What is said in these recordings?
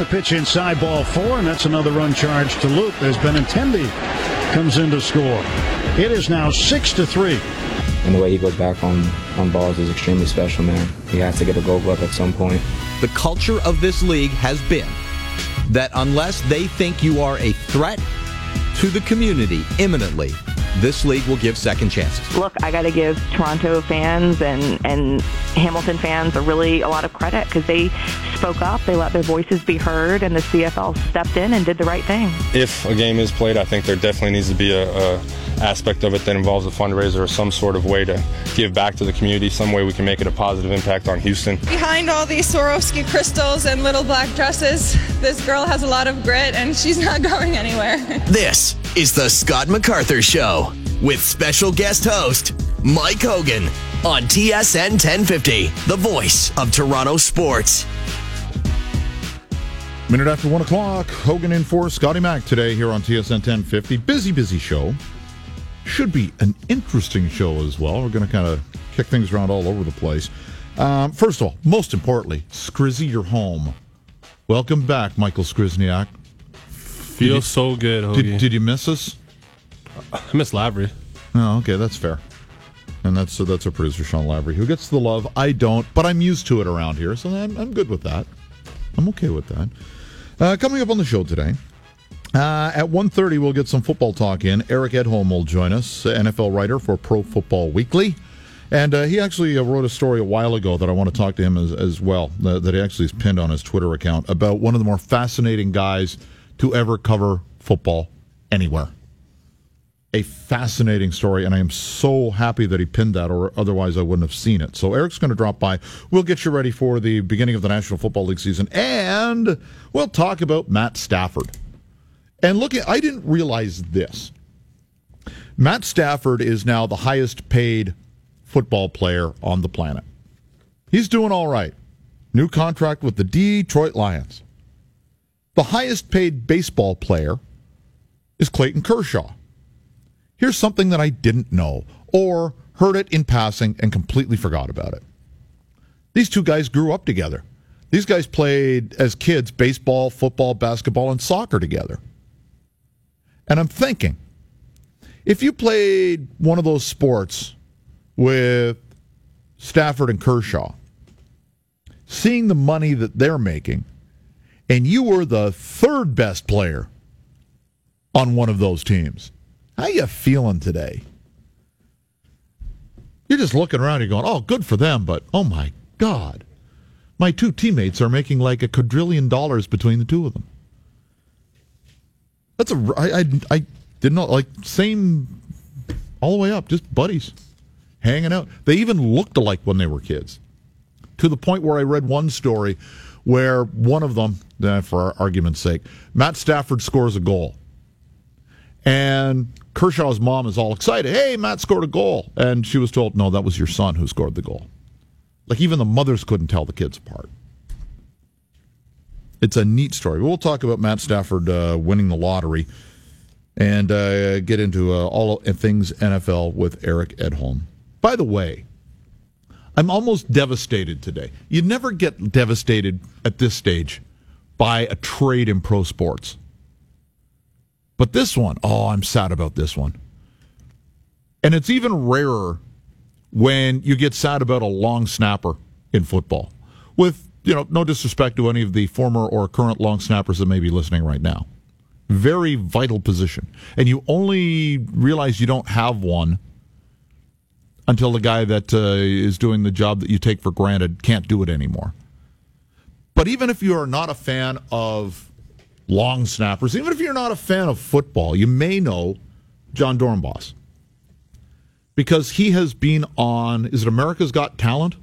The pitch inside ball four, and that's another run charge to Luke. There's Benintendi comes in to score. It is now six to three. And the way he goes back on, on balls is extremely special, man. He has to get a gold glove at some point. The culture of this league has been that unless they think you are a threat to the community imminently, this league will give second chances. Look, I got to give Toronto fans and, and Hamilton fans a really a lot of credit because they spoke up, they let their voices be heard, and the CFL stepped in and did the right thing. If a game is played, I think there definitely needs to be a, a aspect of it that involves a fundraiser or some sort of way to give back to the community, some way we can make it a positive impact on Houston. Behind all these Swarovski crystals and little black dresses, this girl has a lot of grit and she's not going anywhere. This is the Scott MacArthur Show with special guest host Mike Hogan on TSN 1050, the voice of Toronto sports. Minute after one o'clock, Hogan in for Scotty Mac today here on TSN 1050. Busy, busy show. Should be an interesting show as well. We're going to kind of kick things around all over the place. Um, first of all, most importantly, Skrizzy, you're home. Welcome back, Michael Skrizniak. Feels so good, Hoagie. Did, did you miss us? I miss Lavery. Oh, okay, that's fair. And that's uh, that's our producer Sean Lavery who gets the love. I don't, but I'm used to it around here, so I'm, I'm good with that. I'm okay with that. Uh, coming up on the show today, uh, at 1.30, we'll get some football talk in. Eric Edholm will join us, NFL writer for Pro Football Weekly. And uh, he actually uh, wrote a story a while ago that I want to talk to him as, as well, uh, that he actually has pinned on his Twitter account about one of the more fascinating guys to ever cover football anywhere. A fascinating story, and I am so happy that he pinned that, or otherwise I wouldn't have seen it. So Eric's going to drop by. We'll get you ready for the beginning of the National Football League season, and we'll talk about Matt Stafford. And look, I didn't realize this. Matt Stafford is now the highest paid football player on the planet. He's doing all right. New contract with the Detroit Lions. The highest paid baseball player is Clayton Kershaw. Here's something that I didn't know or heard it in passing and completely forgot about it. These two guys grew up together. These guys played as kids baseball, football, basketball, and soccer together. And I'm thinking, if you played one of those sports with Stafford and Kershaw, seeing the money that they're making, and you were the third best player on one of those teams, how you feeling today? You're just looking around, you're going, oh, good for them, but oh my God, my two teammates are making like a quadrillion dollars between the two of them. That's a I I, I did not like same all the way up, just buddies hanging out. They even looked alike when they were kids. To the point where I read one story where one of them, eh, for argument's sake, Matt Stafford scores a goal. And Kershaw's mom is all excited. Hey, Matt scored a goal. And she was told, no, that was your son who scored the goal. Like even the mothers couldn't tell the kids apart. It's a neat story. We'll talk about Matt Stafford uh, winning the lottery and uh, get into uh, all things NFL with Eric Edholm. By the way, I'm almost devastated today. You never get devastated at this stage by a trade in pro sports. But this one, oh, I'm sad about this one. And it's even rarer when you get sad about a long snapper in football. With, you know, no disrespect to any of the former or current long snappers that may be listening right now. Very vital position. And you only realize you don't have one until the guy that uh, is doing the job that you take for granted can't do it anymore. But even if you are not a fan of long snappers, even if you're not a fan of football, you may know Jon Dorenbos because he has been on, is it America's Got Talent?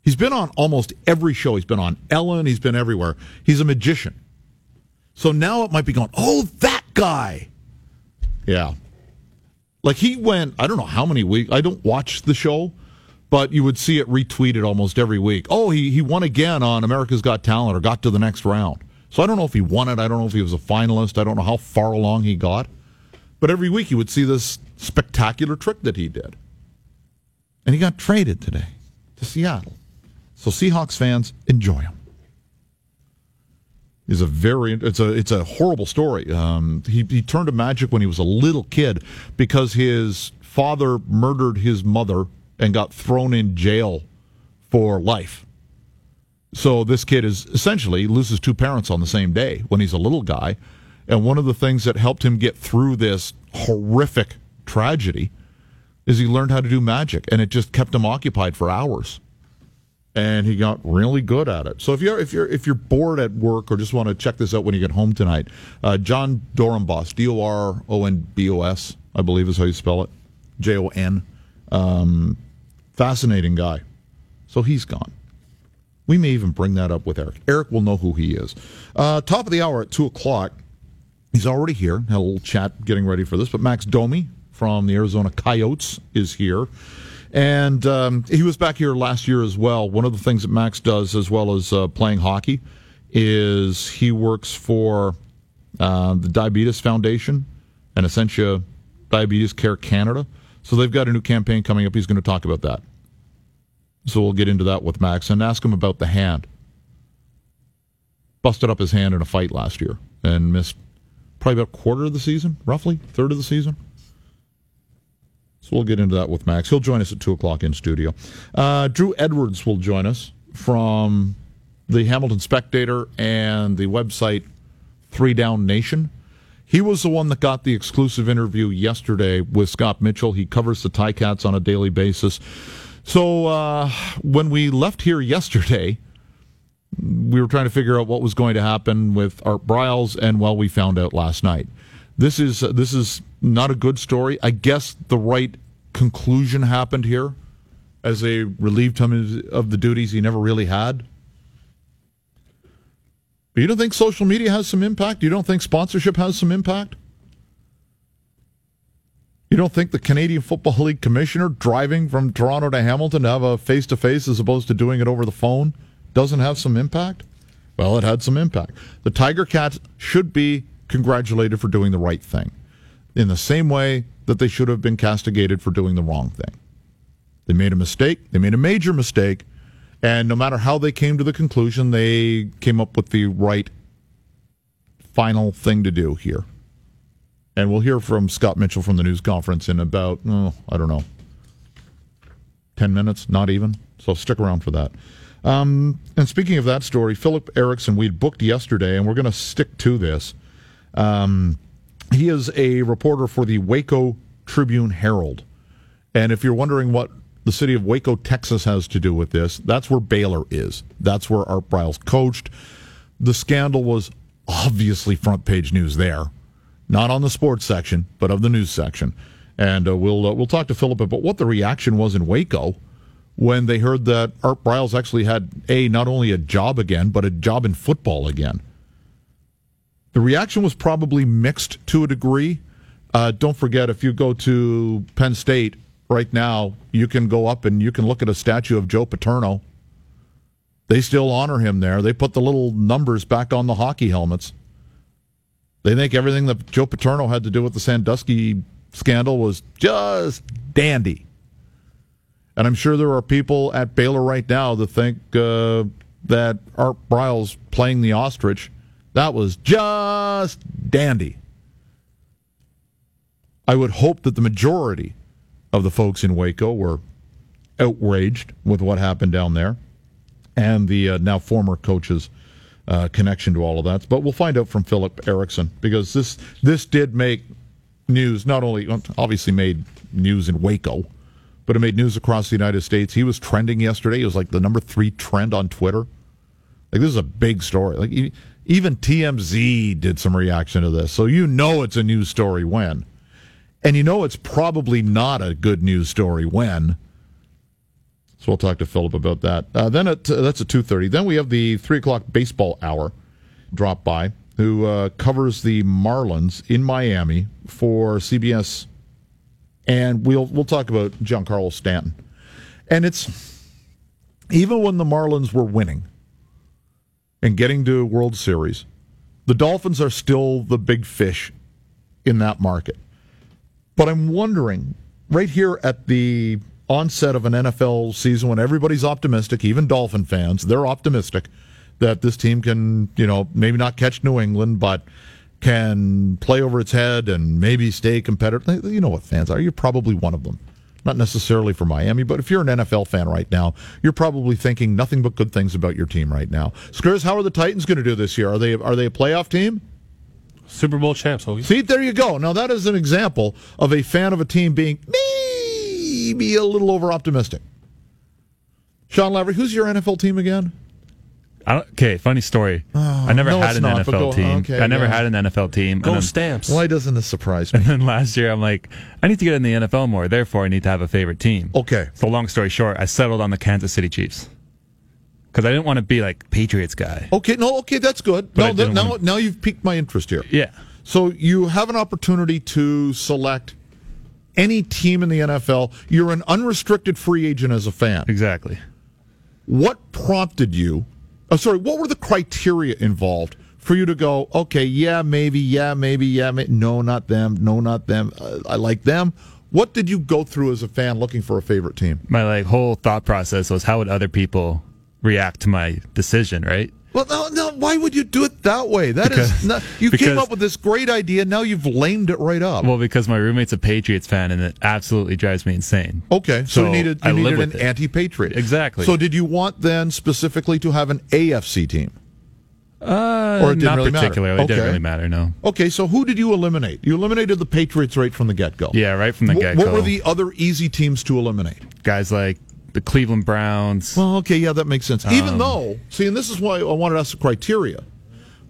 He's been on almost every show. He's been on Ellen, he's been everywhere. He's a magician. So now it might be going, oh, that guy. Yeah. Like he went, I don't know how many weeks, I don't watch the show, but you would see it retweeted almost every week. Oh, he, he won again on America's Got Talent or got to the next round. So I don't know if he won it. I don't know if he was a finalist. I don't know how far along he got. But every week you would see this spectacular trick that he did. And he got traded today to Seattle. So Seahawks fans, enjoy him. Is a very it's a it's a horrible story. Um, he he turned to magic when he was a little kid because his father murdered his mother and got thrown in jail for life. So this kid is essentially loses two parents on the same day when he's a little guy. And one of the things that helped him get through this horrific tragedy is he learned how to do magic, and it just kept him occupied for hours. And he got really good at it. So if you're if you're if you're bored at work or just want to check this out when you get home tonight, uh, Jon Dorenbos, D O R O N B O S, I believe is how you spell it, J O N. Um, fascinating guy. So he's gone. We may even bring that up with Eric. Eric will know who he is. Uh, top of the hour at 2 o'clock. He's already here. Had a little chat getting ready for this. But Max Domi from the Arizona Coyotes is here. And um, he was back here last year as well. One of the things that Max does, as well as uh, playing hockey, is he works for uh, the Diabetes Foundation and Essentia Diabetes Care Canada. So they've got a new campaign coming up. He's going to talk about that. So we'll get into that with Max and ask him about the hand. Busted up his hand in a fight last year and missed probably about a quarter of the season, roughly, third of the season. So we'll get into that with Max. He'll join us at 2 o'clock in studio. Uh, Drew Edwards will join us from the Hamilton Spectator and the website Three Down Nation. He was the one that got the exclusive interview yesterday with Scott Mitchell. He covers the Ticats on a daily basis. So uh, when we left here yesterday, we were trying to figure out what was going to happen with Art Briles, and well, we found out last night. This is uh, this is not a good story. I guess the right conclusion happened here, as they relieved him of the duties he never really had. But you don't think social media has some impact? You don't think sponsorship has some impact? You don't think the Canadian Football League commissioner driving from Toronto to Hamilton to have a face to face as opposed to doing it over the phone doesn't have some impact? Well, it had some impact. The Tiger Cats should be congratulated for doing the right thing in the same way that they should have been castigated for doing the wrong thing. They made a mistake, they made a major mistake, and no matter how they came to the conclusion, they came up with the right final thing to do here. And we'll hear from Scott Mitchell from the news conference in about, oh, I don't know, 10 minutes, not even. So stick around for that. Um, and speaking of that story, Philip Erickson, we'd booked yesterday, and we're going to stick to this. Um, he is a reporter for the Waco Tribune Herald. And if you're wondering what the city of Waco, Texas has to do with this, that's where Baylor is. That's where Art Briles coached. The scandal was obviously front page news there, not on the sports section, but of the news section. And uh, we'll uh, we'll talk to Philip about what the reaction was in Waco when they heard that Art Briles actually had a not only a job again, but a job in football again. The reaction was probably mixed to a degree. Uh, don't forget, if you go to Penn State right now, you can go up and you can look at a statue of Joe Paterno. They still honor him there. They put the little numbers back on the hockey helmets. They think everything that Joe Paterno had to do with the Sandusky scandal was just dandy. And I'm sure there are people at Baylor right now that think uh, that Art Briles playing the ostrich that was just dandy. I would hope that the majority of the folks in Waco were outraged with what happened down there and the uh, now former coach's uh, connection to all of that. But we'll find out from Philip Erickson because this this did make news. Not only obviously made news in Waco, but it made news across the United States. He was trending yesterday. He was like the number three trend on Twitter. Like this is a big story. Like even TMZ did some reaction to this. So you know it's a news story when. And you know it's probably not a good news story when. So we'll talk to Philip about that. Uh, then at, uh, that's at 2.30. Then we have the 3 o'clock baseball hour drop by who uh, covers the Marlins in Miami for CBS. And we'll, we'll talk about Giancarlo Stanton. And it's even when the Marlins were winning, and getting to World Series, the Dolphins are still the big fish in that market. But I'm wondering, right here at the onset of an NFL season when everybody's optimistic, even Dolphin fans, they're optimistic that this team can, you know, maybe not catch New England, but can play over its head and maybe stay competitive. You know what fans are. You're probably one of them. Not necessarily for Miami, but if you're an NFL fan right now, you're probably thinking nothing but good things about your team right now. Skurs, how are the Titans going to do this year? Are they are they a playoff team? Super Bowl champs. Hoagie. See, there you go. Now that is an example of a fan of a team being maybe a little over optimistic. Sean Lavery, who's your NFL team again? I don't, okay, funny story. Oh, I never Oh, no, had an not, NFL go- team. okay, I never yeah. had an NFL team. Go then, Stamps. Why doesn't this surprise me? and then last year, I'm like, I need to get in the NFL more. Therefore, I need to have a favorite team. Okay. So, long story short, I settled on the Kansas City Chiefs because I didn't want to be like Patriots guy. Okay, no, okay, that's good. But No, that, now, wanna- now you've piqued my interest here. Yeah. So you have an opportunity to select any team in the NFL. You're an unrestricted free agent as a fan. Exactly. What prompted you? Oh, sorry, what were the criteria involved for you to go? Okay, yeah, maybe, yeah, maybe, yeah, no, not them, no, not them. Uh, I like them. What did you go through as a fan looking for a favorite team? My like whole thought process was how would other people react to my decision, right? Well, no, no. Why would you do it that way? That is Because- not. You came up with this great idea. Now you've lamed it right up. Well, because my roommate's a Patriots fan and it absolutely drives me insane. Okay, so, So you needed you needed an it. anti-patriot. Exactly. So did you want then specifically to have an AFC team? Uh, Or it didn't not really matter? particularly. It didn't really matter. No. Okay, so who did you eliminate? You eliminated the Patriots right from the get-go. Yeah, right from the get go. What were the other easy teams to eliminate? guys like the Cleveland Browns? Well, okay, yeah, that makes sense. Um, Even though, see, and this is why I wanted to ask the criteria,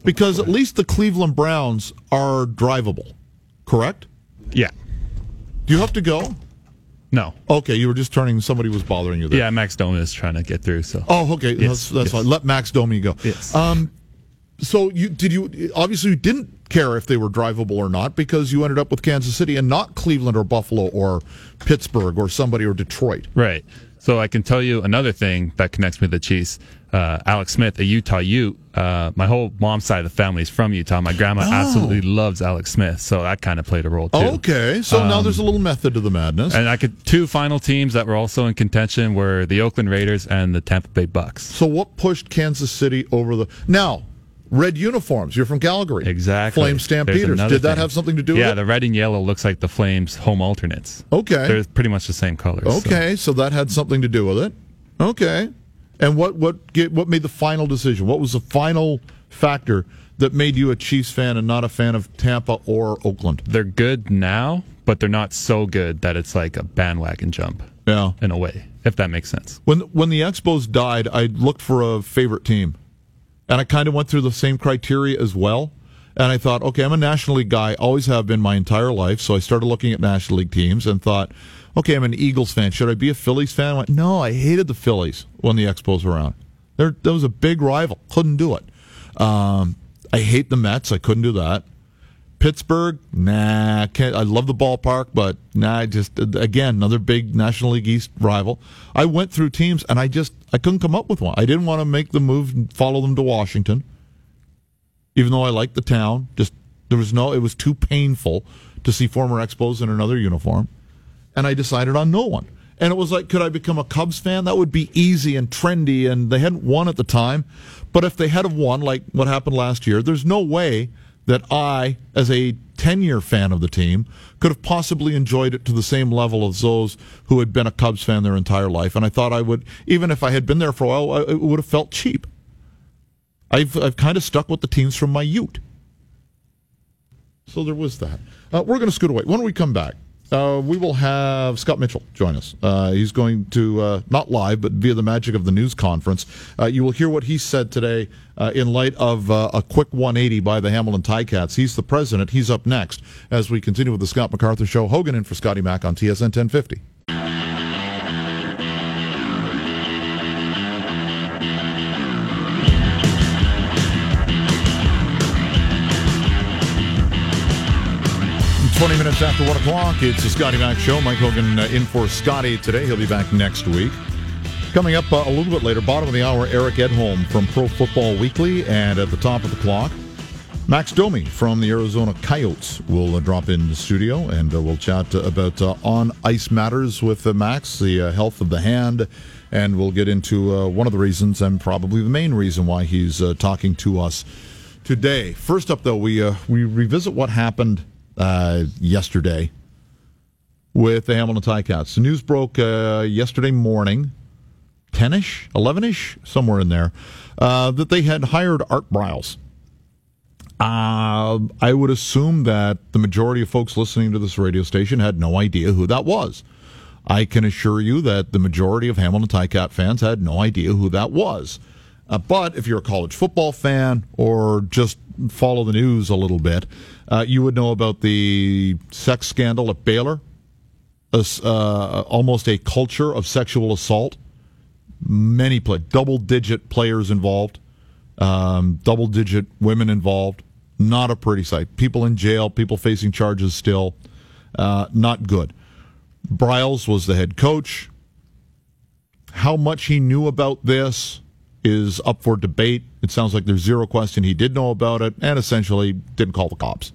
because at least the Cleveland Browns are drivable, correct? yeah. Do you have to go? No. Okay, you were just turning. Somebody was bothering you there. Yeah, Max Domi is trying to get through. So. Oh, okay. Yes, that's that's yes. fine. Let Max Domi go. Yes. Um, so you did you obviously you didn't care if they were drivable or not because you ended up with Kansas City and not Cleveland or Buffalo or Pittsburgh or somebody or Detroit. Right. So I can tell you another thing that connects me to the Chiefs. Uh, Alex Smith, a Utah Ute. Uh, my whole mom's side of the family is from Utah. My grandma Oh. absolutely loves Alex Smith, so that kind of played a role too. Okay, so now there's a little method to the madness. And I could two final teams that were also in contention were the Oakland Raiders and the Tampa Bay Bucks. so what pushed Kansas City over the now? Red uniforms. You're from Calgary. Exactly. Flame Stampeders. Did that thing. have something to do Yeah, with it? Yeah, the red and yellow looks like the Flames' home alternates. Okay. They're pretty much the same colors. Okay, so that had something to do with it. Okay, and what what what made the final decision? What was the final factor that made you a Chiefs fan and not a fan of Tampa or Oakland? They're good now, but they're not so good that it's like a bandwagon jump Yeah. in a way, if that makes sense. When when the Expos died, I looked for a favorite team, and I kind of went through the same criteria as well. And I thought, okay, I'm a National League guy, always have been my entire life. So I started looking at National League teams and thought, okay, I'm an Eagles fan. Should I be a Phillies fan? I went, no, I hated the Phillies when the Expos were around. There, that was a big rival. Couldn't do it. Um, I hate the Mets. I couldn't do that. Pittsburgh, nah. Can't, I love the ballpark, but nah. I Just again, another big National League East rival. I went through teams, and I just I couldn't come up with one. I didn't want to make the move and follow them to Washington, even though I liked the town. Just there was no. It was too painful to see former Expos in another uniform, and I decided on no one. And it was like, could I become a Cubs fan? That would be easy and trendy, and they hadn't won at the time. But if they had have won, like what happened last year, there's no way that I, as a 10 year fan of the team, could have possibly enjoyed it to the same level as those who had been a Cubs fan their entire life. And I thought I would, even if I had been there for a while, it would have felt cheap. I've, I've kind of stuck with the teams from my ute. So there was that. Uh, we're going to scoot away. When we come back, uh, we will have Scott Mitchell join us. Uh, he's going to, uh, not live, but via the magic of the news conference. Uh, you will hear what he said today uh, in light of uh, a quick 180 by the Hamilton Ticats. He's the president. He's up next as we continue with the Scott MacArthur Show. Hogan in for Scotty Mack on TSN 1050. Twenty minutes after one o'clock, it's the Scotty Mack Show. Mike Hogan uh, in for Scotty today. He'll be back next week. Coming up uh, a little bit later, bottom of the hour, Eric Edholm from Pro Football Weekly, and at the top of the clock, Max Domi from the Arizona Coyotes will uh, drop in the studio, and uh, we'll chat uh, about uh, on ice matters with Max, the health of the hand, And we'll get into one of the reasons, and probably the main reason why he's talking to us today. First up, though, we we revisit what happened uh, yesterday with the Hamilton Ticats. The news broke uh, yesterday morning, 10ish, 11ish, somewhere in there, uh, that they had hired Art Briles. Uh, I would assume that the majority of folks listening to this radio station had no idea who that was. I can assure you that the majority of Hamilton Ticat fans had no idea who that was. Uh, but if you're a college football fan or just follow the news a little bit, uh, you would know about the sex scandal at Baylor, uh, almost a culture of sexual assault. Many play, double digit players involved, um, double digit women involved. Not a pretty sight. People in jail, people facing charges still. Uh, not good. Briles was the head coach. How much he knew about this is up for debate. It sounds like there's zero question he did know about it and essentially didn't call the cops.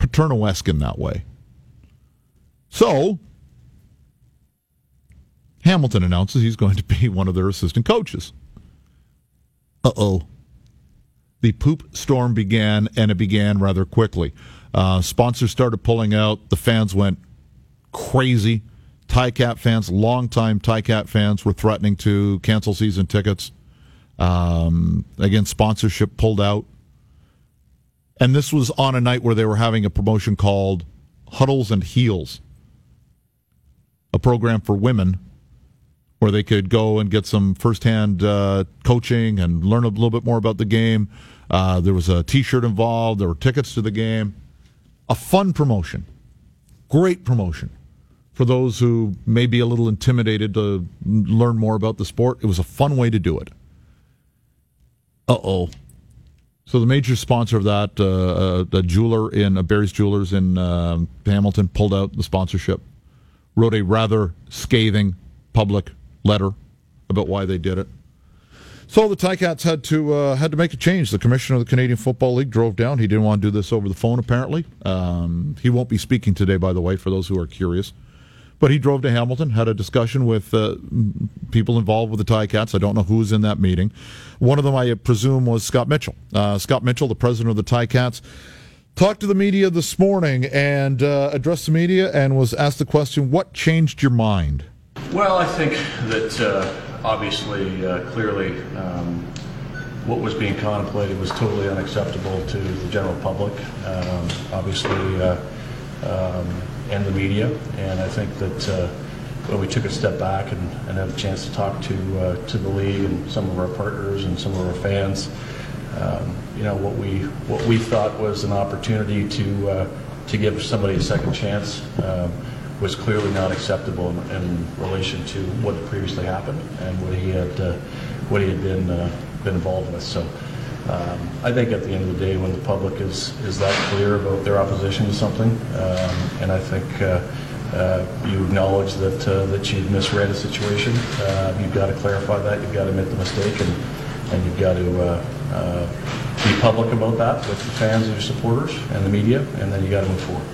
Paterno esque in that way. So, Hamilton announces he's going to be one of their assistant coaches. Uh oh. The poop storm began, and it began rather quickly. Uh, sponsors started pulling out. The fans went crazy. Ticat fans, longtime Ticat fans, were threatening to cancel season tickets. Um, again, sponsorship pulled out. And this was on a night where they were having a promotion called Huddles and Heels, a program for women where they could go and get some firsthand uh, coaching and learn a little bit more about the game. Uh, there was a T-shirt involved. There were tickets to the game. A fun promotion, great promotion for those who may be a little intimidated to learn more about the sport. It was a fun way to do it. Uh oh. So the major sponsor of that, uh, uh, the jeweler in uh, Barry's Jewelers in uh, Hamilton, pulled out the sponsorship. Wrote a rather scathing public letter about why they did it. So the Ticats had to uh, had to make a change. The commissioner of the Canadian Football League drove down. He didn't want to do this over the phone. Apparently, um, he won't be speaking today. By the way, for those who are curious. But he drove to Hamilton, had a discussion with uh, people involved with the Ticats. I don't know who was in that meeting. One of them, I presume, was Scott Mitchell. Uh, Scott Mitchell, the president of the Ticats, talked to the media this morning and uh, addressed the media and was asked the question, "What changed your mind?" Well, I think that uh, obviously, uh, clearly. Um, what was being contemplated was totally unacceptable to the general public. Um, obviously, uh, um, and the media. And I think that uh, when we took a step back and, and had a chance to talk to uh, to the league and some of our partners and some of our fans, um, you know what we what we thought was an opportunity to uh, to give somebody a second chance. Um, was clearly not acceptable in, in, relation to what previously happened and what he had uh, what he had been uh, been involved with. So um, I think at the end of the day, when the public is, is that clear about their opposition to something, um, and I think uh, uh, you acknowledge that uh, that you've misread a situation, uh, you've got to clarify that, you've got to admit the mistake, and, and you've got to uh, uh, be public about that with the fans and your supporters and the media, and then you got to move forward.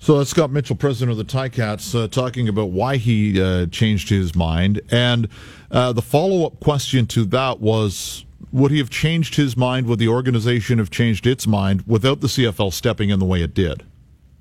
So that's Scott Mitchell, president of the Ticats, uh, talking about why he uh, changed his mind. And uh, the follow up question to that was would he have changed his mind? Would the organization have changed its mind without the CFL stepping in the way it did?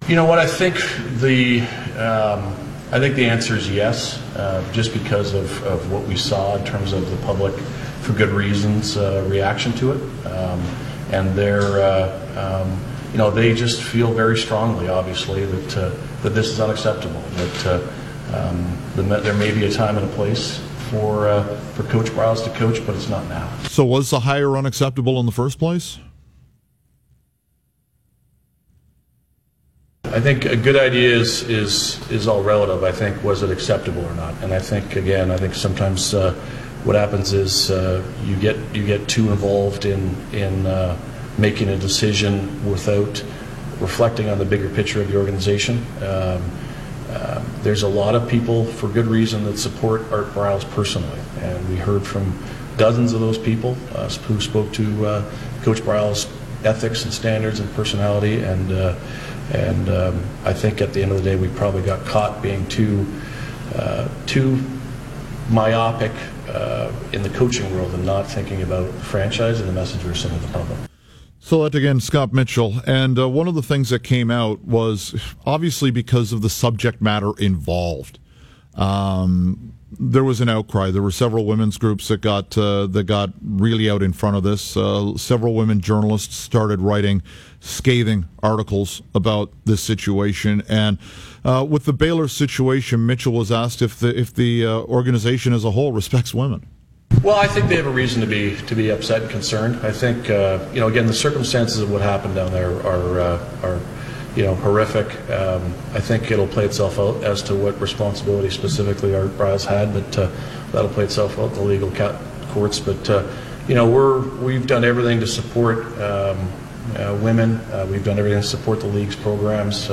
You know what? I think the um, I think the answer is yes, uh, just because of, of what we saw in terms of the public, for good reasons, uh, reaction to it, um, and their uh, um, you know they just feel very strongly, obviously, that uh, that this is unacceptable. That uh, um, the, there may be a time and a place for uh, for Coach Briles to coach, but it's not now. So was the hire unacceptable in the first place? I think a good idea is is is all relative. I think was it acceptable or not, and I think again, I think sometimes uh, what happens is uh, you get you get too involved in in uh, making a decision without reflecting on the bigger picture of the organization. Um, uh, there's a lot of people, for good reason, that support Art Briles personally, and we heard from dozens of those people uh, who spoke to uh, Coach Briles' ethics and standards and personality, and uh, and um, I think at the end of the day, we probably got caught being too uh, too myopic uh, in the coaching world and not thinking about the franchise and the message we're sending to the public. So that again, Scott Mitchell. And uh, one of the things that came out was obviously because of the subject matter involved. Um, there was an outcry. There were several women's groups that got uh, that got really out in front of this. Uh, several women journalists started writing scathing articles about this situation. And uh, with the Baylor situation, Mitchell was asked if the if the uh, organization as a whole respects women. Well, I think they have a reason to be to be upset and concerned. I think uh, you know again the circumstances of what happened down there are uh, are you know horrific. Um, I think it'll play itself out as to what responsibility specifically Art Briles had, but uh, that'll play itself out in the legal courts. But uh, you know we're we've done everything to support um, uh, women. Uh, we've done everything to support the league's programs.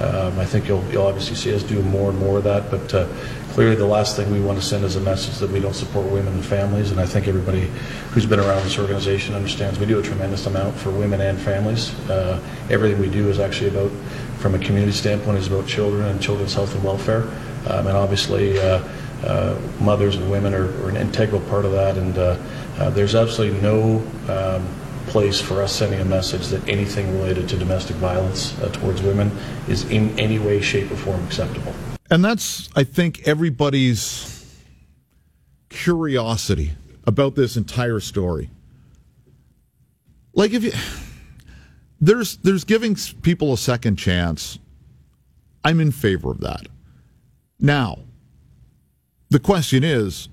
Um, I think you'll, you'll obviously see us do more and more of that, but uh, clearly the last thing we want to send is a message that we don't support women and families, and I think everybody who's been around this organization understands we do a tremendous amount for women and families. Uh, everything we do is actually about, from a community standpoint, is about children and children's health and welfare, um, and obviously uh, uh mothers and women are, are, an integral part of that, and uh, uh, there's absolutely no um, place for us sending a message that anything related to domestic violence uh, towards women is in any way, shape, or form acceptable. And that's, I think, everybody's curiosity about this entire story. Like, if you. There's, there's giving people a second chance. I'm in favor of that. Now, the question is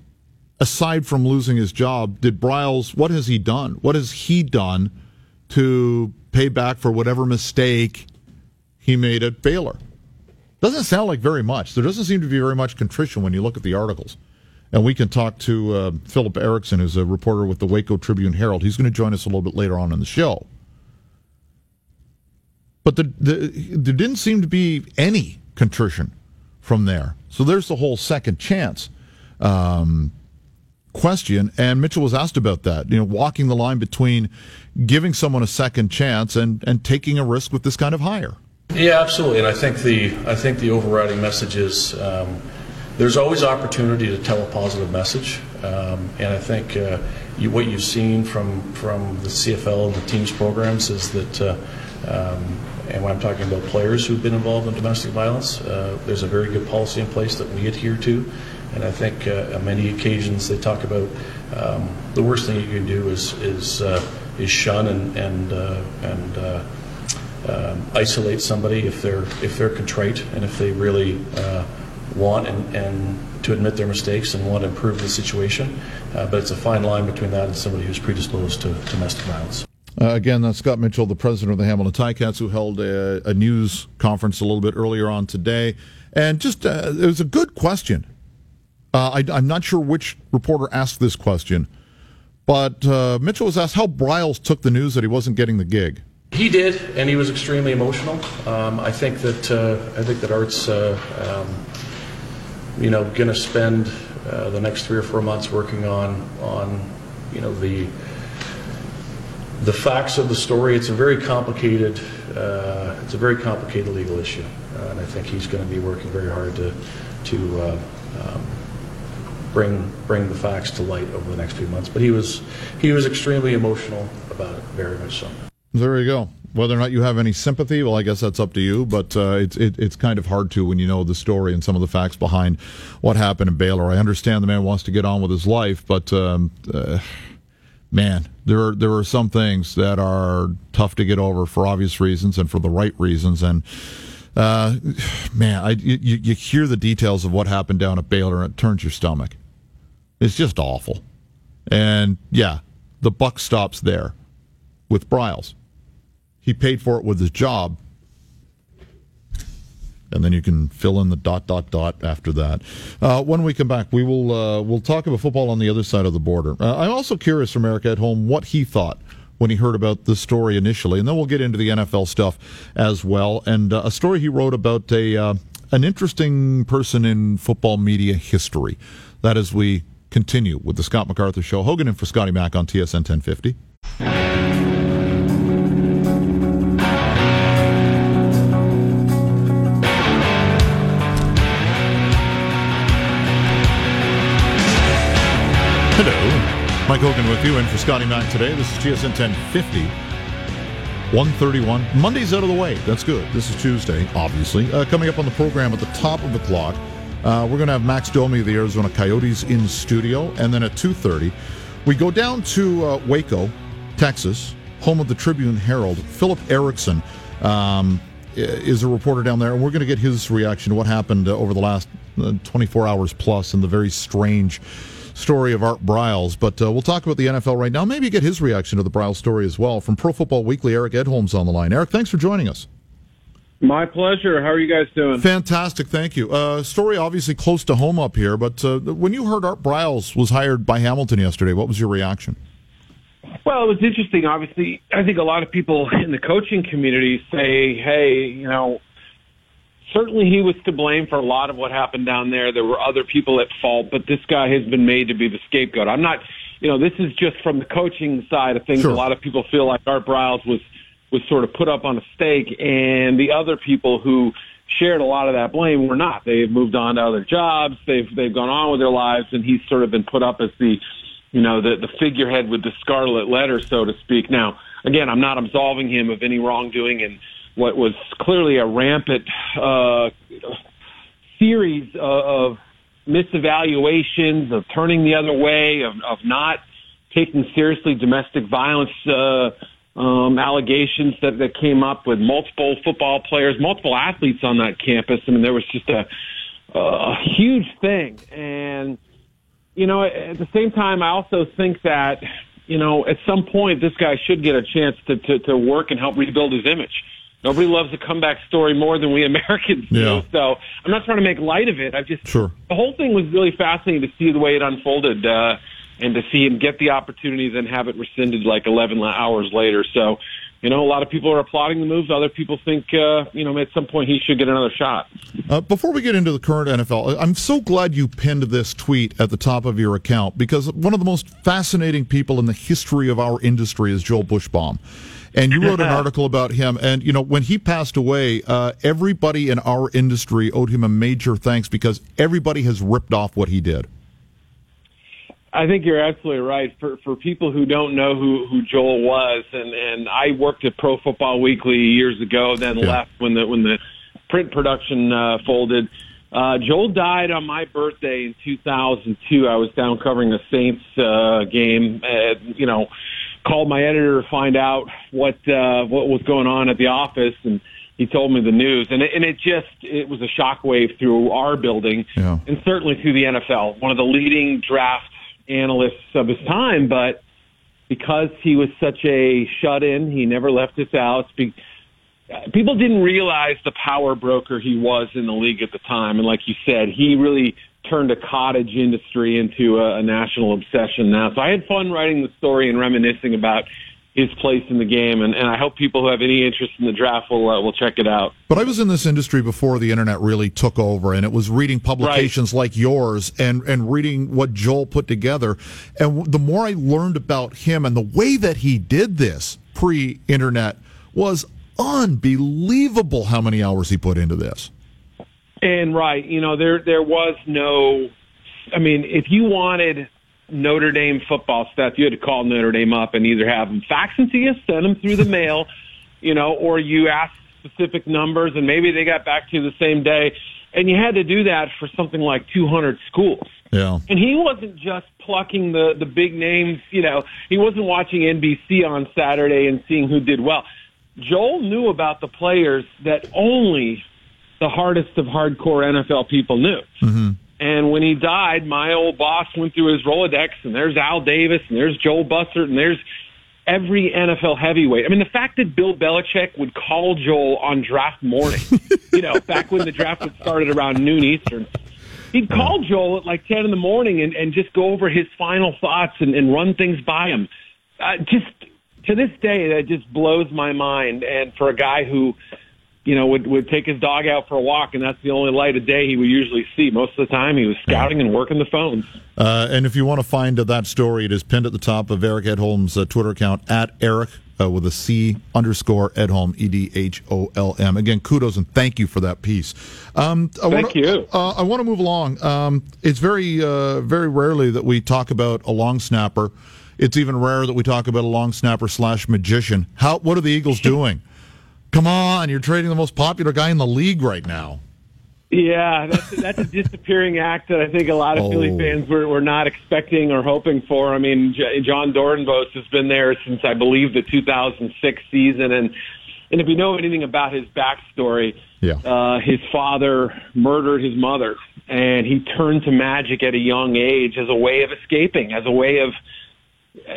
aside from losing his job, did Briles, what has he done? What has he done to pay back for whatever mistake he made at Baylor? Doesn't sound like very much. There doesn't seem to be very much contrition when you look at the articles. And we can talk to uh, Philip Erickson, who's a reporter with the Waco Tribune Herald. He's going to join us a little bit later on in the show. But the, the, there didn't seem to be any contrition from there. So there's the whole second chance. Um, question, and Mitchell was asked about that. You know, walking the line between giving someone a second chance and and taking a risk with this kind of hire. Yeah, absolutely. And I think the I think the overriding message is um, there's always opportunity to tell a positive message, um, and I think uh, you, what you've seen from from the CFL and the teams programs is that. Uh, um, and when I'm talking about players who've been involved in domestic violence, uh, there's a very good policy in place that we adhere to. And I think uh, on many occasions they talk about um, the worst thing you can do is is uh, is shun and and uh, and uh, um, isolate somebody if they're if they're contrite and if they really uh, want and, and to admit their mistakes and want to improve the situation. Uh, but it's a fine line between that and somebody who's predisposed to domestic violence. Uh, again, that's Scott Mitchell, the president of the Hamilton Ticats, who held a, a, news conference a little bit earlier on today. And just, uh, it was a good question uh, I, am not sure which reporter asked this question, but uh, Mitchell was asked how Briles took the news that he wasn't getting the gig. He did, and he was extremely emotional. Um, I think that uh, I think that Art's, uh, um, you know, going to spend uh, the next three or four months working on on, you know, the the facts of the story. It's a very complicated uh, it's a very complicated legal issue, and I think he's going to be working very hard to to um, bring bring the facts to light over the next few months. But he was he was extremely emotional about it, very much so. There you go. Whether or not you have any sympathy, well, I guess that's up to you. But uh, it's it, it's kind of hard to when you know the story and some of the facts behind what happened in Baylor. I understand the man wants to get on with his life, but um, uh, man, there are there are some things that are tough to get over for obvious reasons and for the right reasons. And uh, man, I, you, you hear the details of what happened down at Baylor, and it turns your stomach. It's just awful. And yeah, the buck stops there with Briles. He paid for it with his job. And then you can fill in the dot dot dot after that. Uh, when we come back, we will uh, we'll talk about football on the other side of the border. Uh, I'm also curious from Eric Edholm what he thought when he heard about the story initially, and then we'll get into the NFL stuff as well, and uh, a story he wrote about a uh, an interesting person in football media history. That as we continue with the Scott MacArthur Show. Hogan and for Scotty Mac on TSN 1050. Hello. Mike Hogan with you, and for Scotty Mack today. This is TSN 1050. 131. Monday's out of the way. That's good. This is Tuesday, obviously. Uh, coming up on the program at the top of the clock, uh, we're going to have Max Domi of the Arizona Coyotes in studio. And then at 2.30, we go down to uh, Waco, Texas, home of the Tribune Herald. Philip Erickson um, is a reporter down there, and we're going to get his reaction to what happened uh, over the last uh, 24 hours plus in the very strange story of Art Briles. But uh, we'll talk about the NFL right now. Maybe get his reaction to the Briles story as well. From Pro Football Weekly, Eric Edholm's on the line. Eric, thanks for joining us. My pleasure. How are you guys doing? Fantastic, thank you. Uh, story obviously close to home up here, but uh, when you heard Art Briles was hired by Hamilton yesterday, what was your reaction? Well, it was interesting. Obviously, I think a lot of people in the coaching community say, "Hey, you know, certainly he was to blame for a lot of what happened down there. There were other people at fault, but this guy has been made to be the scapegoat." I'm not, you know, this is just from the coaching side of things. Sure. A lot of people feel like Art Briles was was sort of put up on a stake, and the other people who shared a lot of that blame were not. They've moved on to other jobs. They've they've gone on with their lives, and he's sort of been put up as the you know, the, the figurehead with the scarlet letter, so to speak. Now, again, I'm not absolving him of any wrongdoing and what was clearly a rampant uh, series of, of misevaluations, of turning the other way, of, of not taking seriously domestic violence uh, um, allegations that, that came up with multiple football players, multiple athletes on that campus. I mean, there was just a, a huge thing. And you know, at the same time, I also think that, you know, at some point, this guy should get a chance to, to, to work and help rebuild his image. Nobody loves a comeback story more than we Americans Yeah. do. So I'm not trying to make light of it. I've just, Sure. the whole thing was really fascinating to see the way it unfolded, uh, and to see him get the opportunity, then have it rescinded like 11 hours later. So, you know, a lot of people are applauding the move. Other people think, uh, you know, at some point he should get another shot. Uh, before we get into the current NFL, I'm so glad you pinned this tweet at the top of your account because one of the most fascinating people in the history of our industry is Joel Buchsbaum. And you wrote an article about him. And, you know, when he passed away, uh, everybody in our industry owed him a major thanks because everybody has ripped off what he did. I think you're absolutely right. For for people who don't know who who Joel was, and and I worked at Pro Football Weekly years ago, then Yeah. left when the when the print production uh, folded. Uh, Joel died on my birthday in 2002. I was down covering a Saints uh, game. Uh, you know, called my editor to find out what uh, what was going on at the office, and he told me the news. And it, and it just it was a shockwave through our building, Yeah. and certainly through the NFL. One of the leading draft analysts of his time, but because he was such a shut in, he never left his house. People didn't realize the power broker he was in the league at the time. And like you said, he really turned a cottage industry into a, a national obsession now. So I had fun writing the story and reminiscing about his place in the game. And, and I hope people who have any interest in the draft will, uh, will check it out. But I was in this industry before the internet really took over, and it was reading publications like yours and, and reading what Joel put together. And the more I learned about him and the way that he did this pre internet was unbelievable how many hours he put into this. And right, you know, there there was no. I mean, if you wanted Notre Dame football stuff, you had to call Notre Dame up and either have them fax them to you, send them through the mail, you know, or you asked specific numbers and maybe they got back to you the same day. And you had to do that for something like 200 schools. Yeah. And he wasn't just plucking the the big names, you know. He wasn't watching NBC on Saturday and seeing who did well. Joel knew about the players that only the hardest of hardcore NFL people knew. Mm-hmm. And when he died, my old boss went through his Rolodex, and there's Al Davis, and there's Joel Bussert, and there's every NFL heavyweight. I mean, the fact that Bill Belichick would call Joel on draft morning, you know, back when the draft had started around noon Eastern, he'd call Joel at like 10 in the morning and, and just go over his final thoughts and, and run things by him. Uh, just to this day, that just blows my mind. And for a guy who, you know, would would take his dog out for a walk, and that's the only light of day he would usually see. Most of the time, he was scouting and working the phones. Uh, and if you want to find uh, that story, it is pinned at the top of Eric Edholm's uh, Twitter account at Eric uh, with a C underscore Edholm E D H O L M. Again, kudos and thank you for that piece. Um, I Thank wanna, you. Uh, I want to move along. Um, it's very uh, very rarely that we talk about a long snapper. It's even rarer that we talk about a long snapper slash magician. How? What are the Eagles doing? Come on, you're trading the most popular guy in the league right now. Yeah, that's, that's a disappearing act that I think a lot of Philly Oh. fans were, were not expecting or hoping for. I mean, J- Jon Dorenbos has been there since I believe the 2006 season, and and if you know anything about his backstory, Yeah. uh, his father murdered his mother, and he turned to magic at a young age as a way of escaping, as a way of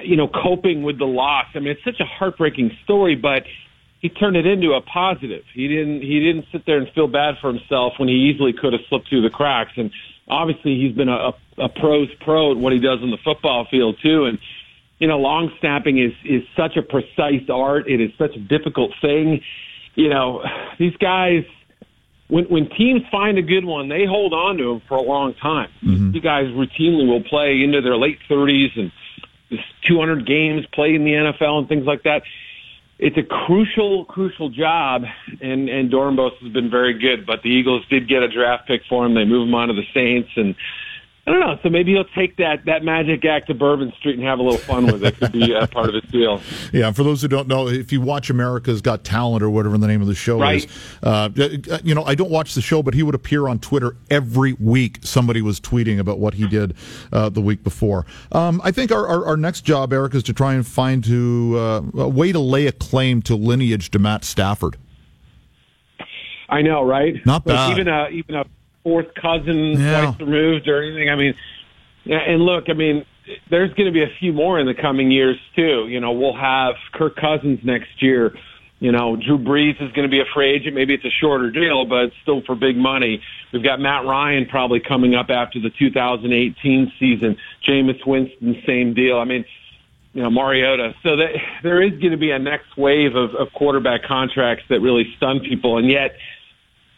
you know coping with the loss. I mean, it's such a heartbreaking story, but he turned it into a positive. He didn't he didn't sit there and feel bad for himself when he easily could have slipped through the cracks. And obviously, he's been a, a, a pro's pro at what he does on the football field too. And you know, long snapping is is such a precise art. It is such a difficult thing. You know, these guys. When, when teams find a good one, they hold on to him for a long time. Mm-hmm. You guys routinely will play into their late 30s and 200 games played in the NFL and things like that. It's a crucial, crucial job, and and Dorenbos has been very good. But the Eagles did get a draft pick for him. They move him on to the Saints, and I don't know. So maybe he'll take that that magic act to Bourbon Street and have a little fun with it. Could be a part of his deal. Yeah, for those who don't know, if you watch America's Got Talent or whatever the name of the show Right. is, uh, you know, I don't watch the show, but he would appear on Twitter every week. Somebody was tweeting about what he did uh, the week before. Um, I think our, our, our next job, Eric, is to try and find to uh, a way to lay a claim to lineage to Matt Stafford. I know, right? Not Like, even a even a fourth cousin Yeah. twice removed or anything. I mean, and look, I mean, there's going to be a few more in the coming years too. You know, we'll have Kirk Cousins next year. You know, Drew Brees is going to be a free agent. Maybe it's a shorter deal, but it's still for big money. We've got Matt Ryan probably coming up after the 2018 season. Jameis Winston, same deal. I mean, you know, Mariota. So that there is going to be a next wave of, of quarterback contracts that really stun people, and yet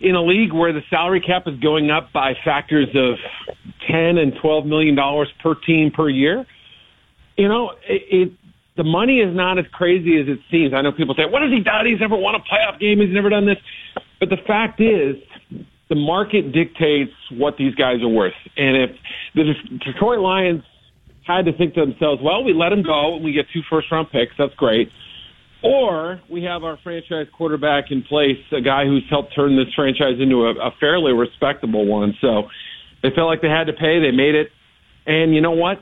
in a league where the salary cap is going up by factors of 10 and 12 million dollars per team per year, you know, it, it the money is not as crazy as it seems. I know people say, "What has he done? He's never won a playoff game. He's never done this." But the fact is, the market dictates what these guys are worth. And if the Detroit Lions had to think to themselves, "Well, we let him go and we get two first round picks. That's great." Or we have our franchise quarterback in place, a guy who's helped turn this franchise into a, a fairly respectable one. So they felt like they had to pay. They made it. And you know what?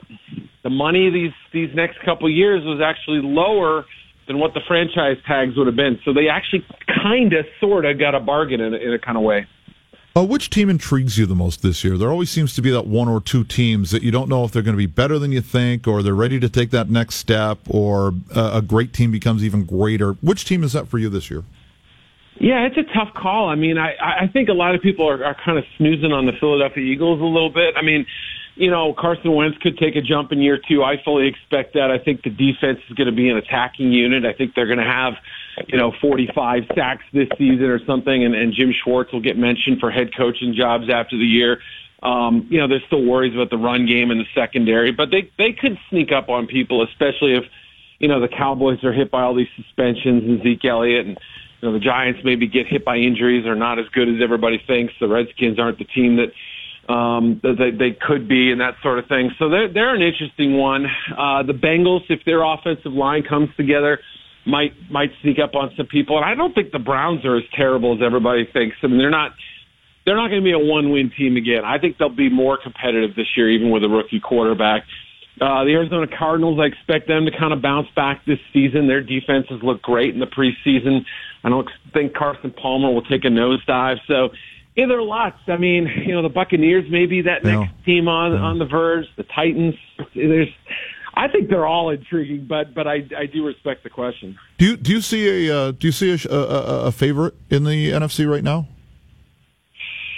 The money these these next couple of years was actually lower than what the franchise tags would have been. So they actually kind of, sort of got a bargain in a, in a kind of way. Uh, which team intrigues you the most this year? There always seems to be that one or two teams that you don't know if they're going to be better than you think, or they're ready to take that next step, or uh, a great team becomes even greater. Which team is that for you this year? Yeah, it's a tough call. I mean, I, I think a lot of people are, are kind of snoozing on the Philadelphia Eagles a little bit. I mean, you know, Carson Wentz could take a jump in year two. I fully expect that. I think the defense is going to be an attacking unit. I think they're going to have, you know, 45 sacks this season or something, and, and Jim Schwartz will get mentioned for head coaching jobs after the year. Um, you know, there's still worries about the run game and the secondary, but they they could sneak up on people, especially if you know the Cowboys are hit by all these suspensions and Zeke Elliott and you know the Giants maybe get hit by injuries or not as good as everybody thinks. The Redskins aren't the team that um, that they, they could be and that sort of thing. So they're they're an interesting one. Uh, the Bengals, if their offensive line comes together, might might sneak up on some people. And I don't think the Browns are as terrible as everybody thinks. I mean, they're not they're not going to be a one-win team again. I think they'll be more competitive this year, even with a rookie quarterback. Uh, the Arizona Cardinals, I expect them to kind of bounce back this season. Their defenses look great in the preseason. I don't think Carson Palmer will take a nosedive. So, yeah, there are lots. I mean, you know, the Buccaneers may be that next team on on the verge. The Titans. There's, I think they're all intriguing, but but I I do respect the question. Do you do you see a uh, do you see a, a, a favorite in the NFC right now?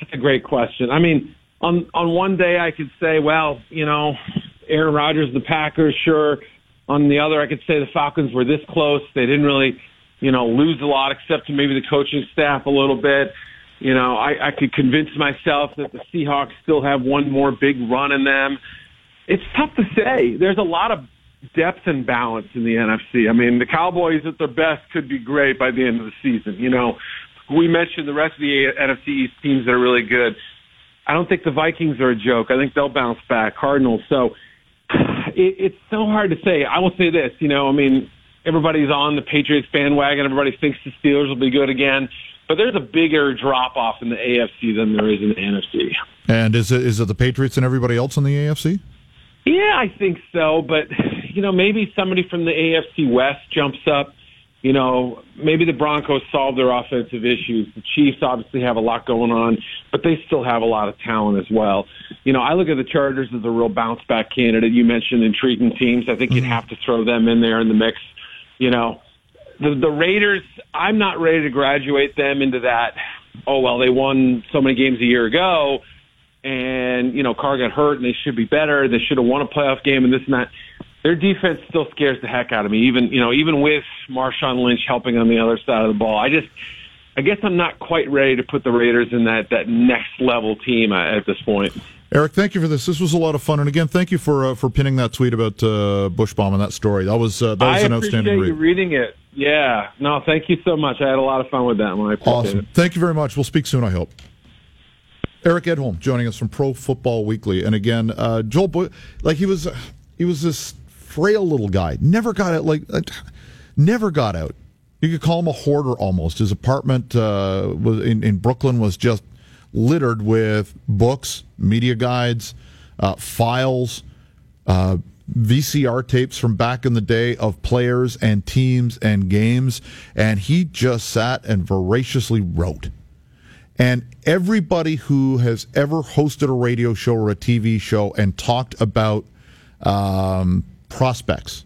That's a great question. I mean, on on one day I could say, well, you know, Aaron Rodgers, the Packers, sure. On the other, I could say the Falcons were this close. They didn't really you know, lose a lot, except to maybe the coaching staff a little bit. You know, I, I could convince myself that the Seahawks still have one more big run in them. It's tough to say. There's a lot of depth and balance in the NFC. I mean, the Cowboys at their best could be great by the end of the season. You know, we mentioned the rest of the NFC East teams that are really good. I don't think the Vikings are a joke. I think they'll bounce back. Cardinals. So it, it's so hard to say. I will say this. You know, I mean, everybody's on the Patriots bandwagon. Everybody thinks the Steelers will be good again. But there's a bigger drop off in the AFC than there is in the NFC. And is it is it the Patriots and everybody else in the AFC? Yeah, I think so. But you know, maybe somebody from the AFC West jumps up. You know, maybe the Broncos solve their offensive issues. The Chiefs obviously have a lot going on, but they still have a lot of talent as well. You know, I look at the Chargers as a real bounce back candidate. You mentioned intriguing teams. I think you'd mm-hmm. have to throw them in there in the mix. You know, the the Raiders, I'm not ready to graduate them into that. Oh well, they won so many games a year ago, and you know Carr got hurt, and they should be better. They should have won a playoff game, and this and that. Their defense still scares the heck out of me, even you know even with Marshawn Lynch helping on the other side of the ball. I just, I guess I'm not quite ready to put the Raiders in that that next level team at this point. Eric, thank you for this. This was a lot of fun, and again, thank you for uh, for pinning that tweet about uh, Buchsbaum and that story. That was uh, that was I an outstanding read. you reading it. Yeah, no, thank you so much. I had a lot of fun with that one. I appreciate Awesome. it. Thank you very much. We'll speak soon, I hope. Eric Edholm joining us from Pro Football Weekly, and again, uh, Joel, Boy, like he was, he was this frail little guy. Never got out, like, uh, never got out. You could call him a hoarder almost. His apartment uh, was in, in Brooklyn was just littered with books, media guides, uh, files, uh, VCR tapes from back in the day of players and teams and games, and he just sat and voraciously wrote. And everybody who has ever hosted a radio show or a TV show and talked about um, prospects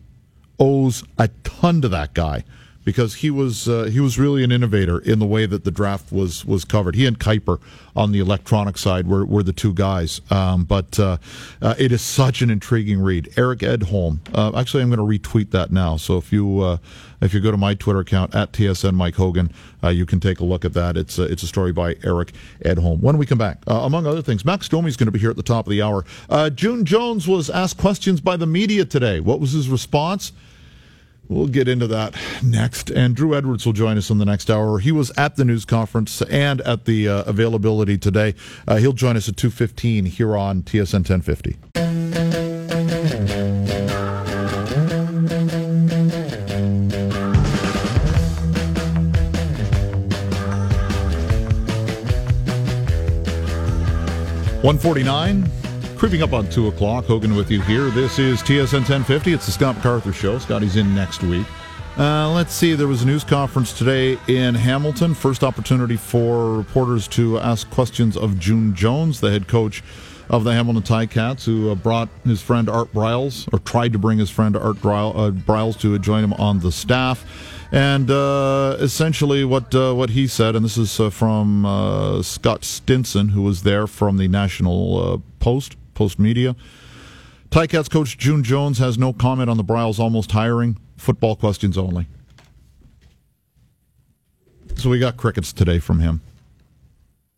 owes a ton to that guy because he was uh, he was really an innovator in the way that the draft was was covered. He and Kiper on the electronic side were, were the two guys. Um, but uh, uh, it is such an intriguing read. Eric Edholm. Uh, actually, I'm going to retweet that now. So if you uh, if you go to my Twitter account at TSN Mike Hogan, uh, you can take a look at that. It's a, it's a story by Eric Edholm. When we come back, among other things, Max Domi is going to be here at the top of the hour. June Jones was asked questions by the media today. What was his response? We'll get into that next. And Drew Edwards will join us in the next hour. He was at the news conference and at the uh, availability today. Uh, he'll join us at 2.15 here on TSN 1050. One forty nine, creeping up on two o'clock. Hogan with you here. This is TSN 1050. It's the Scott MacArthur Show. Scotty's in next week. Uh, let's see. There was a news conference today in Hamilton. First opportunity for reporters to ask questions of June Jones, the head coach of the Hamilton Ticats, who uh, brought his friend Art Briles, or tried to bring his friend Art Briles, uh, to join him on the staff. And uh, essentially, what uh, what he said, and this is uh, from uh, Scott Stinson, who was there from the National Post, Post Media. Ticats coach June Jones has no comment on the Briles almost hiring. Football questions only. So we got crickets today from him.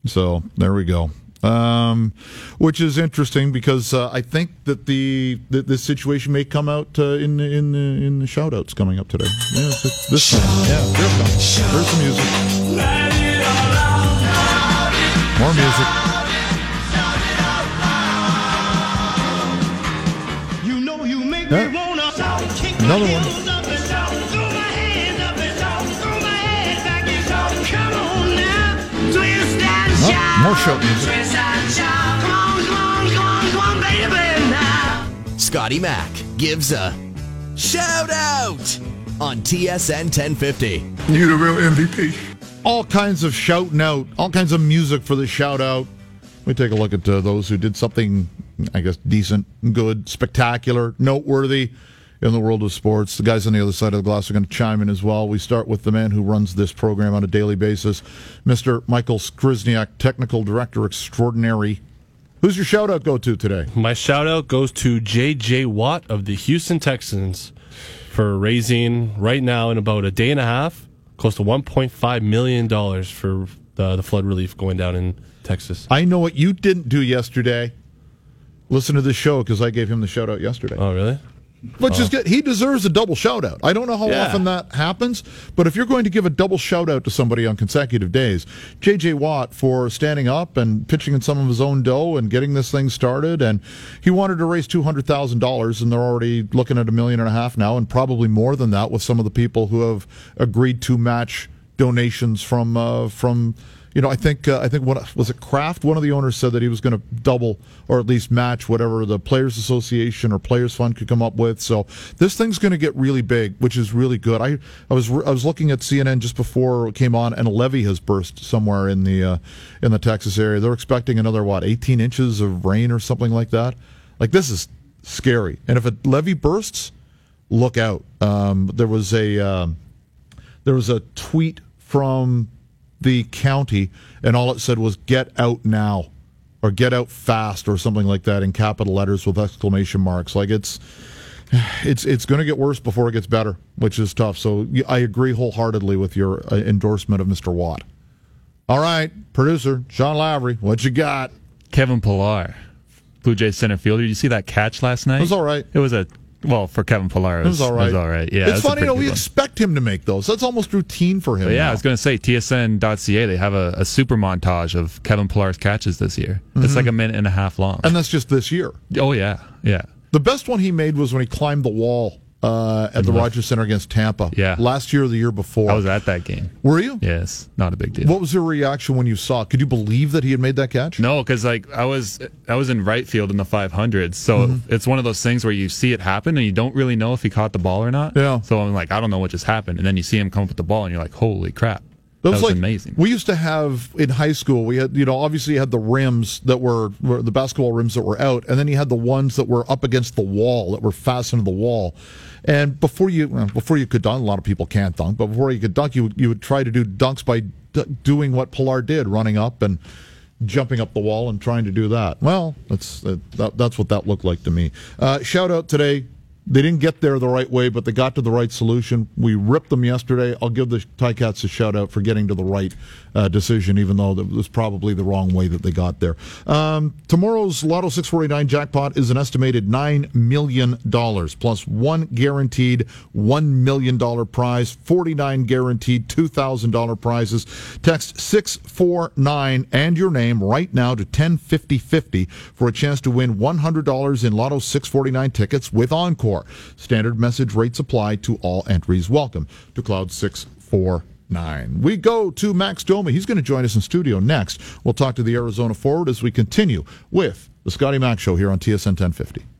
So there we go. Um, which is interesting because uh, I think that the that this situation may come out uh, in in the in the shout outs coming up today. Yeah, this one. Yeah, music. More music. Yeah. Another one. Oh, more shout music. Scotty Mac gives a shout out on TSN 1050. You the real MVP. All kinds of shouting out, all kinds of music for the shout out. Me take a look at uh, those who did something, I guess, decent, good, spectacular, noteworthy in the world of sports. The guys on the other side of the glass are going to chime in as well. We start with the man who runs this program on a daily basis, Mr. Michael Skrizniak, technical director extraordinary. Who's your shout out go to today? My shout out goes to J.J. Watt of the Houston Texans for raising right now in about a day and a half close to 1.5 million dollars for the, the flood relief going down in Texas. I know what you didn't do yesterday. Listen to the show because I gave him the shout out yesterday. Oh, really? Which is Oh. good. He deserves a double shout out. I don't know how Yeah. often that happens, but if you're going to give a double shout out to somebody on consecutive days, JJ Watt for standing up and pitching in some of his own dough and getting this thing started. And he wanted to raise $200,000, and they're already looking at a million and a half now, and probably more than that with some of the people who have agreed to match donations from uh, from you know I think uh, I think what was it Kraft? One of the owners said that he was going to double or at least match whatever the players association or players fund could come up with. So this thing's going to get really big which is really good. I I was I was looking at CNN just before it came on and a levee has burst somewhere in the uh, in the Texas area. They're expecting another what 18 inches of rain or something like that? Like this is scary. And if a levee bursts look out. Um, there was a um, there was a tweet from the county, and all it said was "Get out now," or "Get out fast," or something like that in capital letters with exclamation marks. Like it's it's it's going to get worse before it gets better, which is tough. So I agree wholeheartedly with your uh, endorsement of Mr. Watt. All right, producer Sean Lavery, what you got? Kevin Pillar, Blue Jays center fielder. Did you see that catch last night? It was all right. It was a well for Kevin Pillar. It was all right. It was all right. Yeah, it's it was a funny. You know, we one. expect him to make those. That's almost routine for him. But yeah, now. I was going to say TSN.ca. They have a, a super montage of Kevin Pillar's catches this year. It's Mhm. like a minute and a half long. and that's just this year. Oh yeah, yeah. The best one he made was when he climbed the wall uh, at the. Rogers Center against Tampa. Yeah. last year or the year before. I was at that game. Were you? Yes, not a big deal. What was your reaction when you saw? it? Could you believe that he had made that catch? No, because like I was I was in right field in the 500s, so Mhm. it's one of those things where you see it happen and you don't really know if he caught the ball or not. Yeah. So I'm like, I don't know what just happened, and then you see him come up with the ball, and you're like, holy crap, That that was, was like amazing. We used to have in high school. We had, you know, obviously you had the rims that were, were the basketball rims that were out, and then you had the ones that were up against the wall that were fastened to the wall. And before you, well, before you could dunk, a lot of people can't dunk, but before you could dunk, you you would try to do dunks by d- doing what Pillar did, running up and jumping up the wall and trying to do that. Well, that's that, that's what that looked like to me. Uh, shout out today. They didn't get there the right way, but they got to the right solution. We ripped them yesterday. I'll give the Ticats a shout out for getting to the right uh, decision, even though it was probably the wrong way that they got there. Um, tomorrow's Lotto 649 jackpot is an estimated $9 million, plus one guaranteed $1 million prize, 49 guaranteed $2,000 prizes. Text 649 and your name right now to 105050 for a chance to win $100 in Lotto 649 tickets with Encore. Standard message rates apply to all entries. Welcome to Cloud 649. We go to Max Domi. He's going to join us in studio next. We'll talk to the Arizona forward as we continue with the Scotty Mac Show here on TSN 1050.